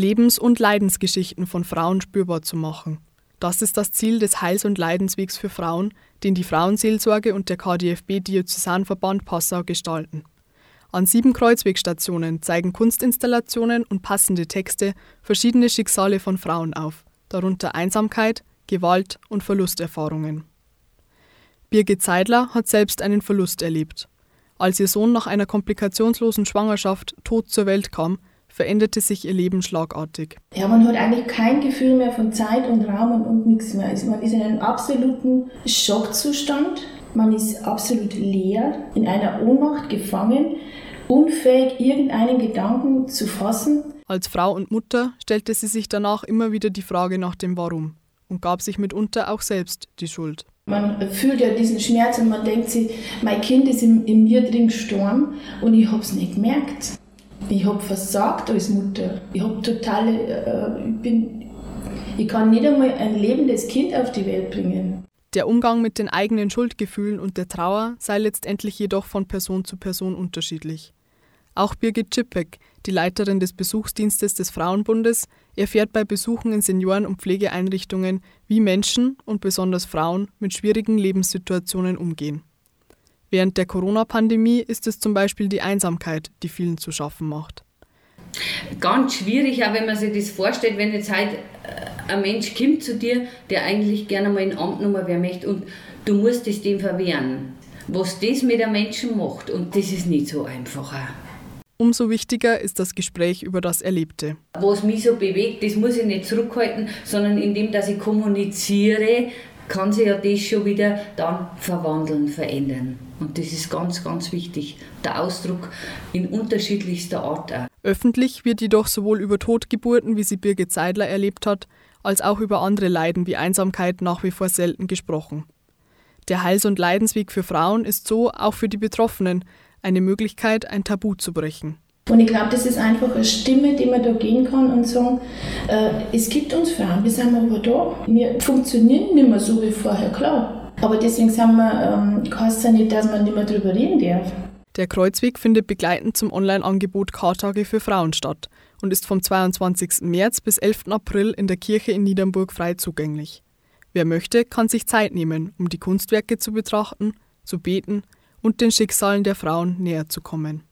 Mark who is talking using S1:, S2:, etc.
S1: Lebens- und Leidensgeschichten von Frauen spürbar zu machen. Das ist das Ziel des Heils- und Leidenswegs für Frauen, den die Frauenseelsorge und der KDFB Diözesanverband Passau gestalten. An sieben Kreuzwegstationen zeigen Kunstinstallationen und passende Texte verschiedene Schicksale von Frauen auf, darunter Einsamkeit, Gewalt und Verlusterfahrungen. Birgit Zeidler hat selbst einen Verlust erlebt. Als ihr Sohn nach einer komplikationslosen Schwangerschaft tot zur Welt kam, veränderte sich ihr Leben schlagartig.
S2: Ja, man hat eigentlich kein Gefühl mehr von Zeit und Raum und, und nichts mehr. Also man ist in einem absoluten Schockzustand. Man ist absolut leer, in einer Ohnmacht gefangen, unfähig, irgendeinen Gedanken zu fassen.
S1: Als Frau und Mutter stellte sie sich danach immer wieder die Frage nach dem Warum und gab sich mitunter auch selbst die Schuld.
S2: Man fühlt ja diesen Schmerz und man denkt sich, mein Kind ist in, in mir drin gestorben und ich habe es nicht gemerkt. Ich habe versagt als Mutter. Ich habe totale, äh, ich bin, ich kann nicht einmal ein lebendes Kind auf die Welt bringen.
S1: Der Umgang mit den eigenen Schuldgefühlen und der Trauer sei letztendlich jedoch von Person zu Person unterschiedlich. Auch Birgit Czipek, die Leiterin des Besuchsdienstes des Frauenbundes, erfährt bei Besuchen in Senioren- und Pflegeeinrichtungen, wie Menschen und besonders Frauen mit schwierigen Lebenssituationen umgehen. Während der Corona-Pandemie ist es zum Beispiel die Einsamkeit, die vielen zu schaffen macht.
S3: Ganz schwierig, auch wenn man sich das vorstellt, wenn jetzt halt ein Mensch kommt zu dir, der eigentlich gerne mal in Amt nummer wer möchte und du musst es dem verwehren. Was das mit einem Menschen macht und das ist nicht so einfach.
S1: Umso wichtiger ist das Gespräch über das Erlebte.
S3: Was mich so bewegt, das muss ich nicht zurückhalten, sondern indem, dass ich kommuniziere, kann sich ja das schon wieder dann verwandeln, verändern. Und das ist ganz, ganz wichtig. Der Ausdruck in unterschiedlichster Art auch.
S1: Öffentlich wird jedoch sowohl über Totgeburten, wie sie Birgit Seidler erlebt hat, als auch über andere Leiden wie Einsamkeit nach wie vor selten gesprochen. Der Heils- und Leidensweg für Frauen ist so auch für die Betroffenen eine Möglichkeit, ein Tabu zu brechen.
S2: Und ich glaube, das ist einfach eine Stimme, die man da gehen kann und sagen, äh, es gibt uns Frauen, wir sind aber da. Wir funktionieren nicht mehr so wie vorher, klar. Aber deswegen sind wir, ähm, heißt es ja nicht, dass man nicht mehr darüber reden darf.
S1: Der Kreuzweg findet begleitend zum Online-Angebot K-Tage für Frauen statt und ist vom 22. März bis 11. April in der Kirche in Niedernburg frei zugänglich. Wer möchte, kann sich Zeit nehmen, um die Kunstwerke zu betrachten, zu beten und den Schicksalen der Frauen näher zu kommen.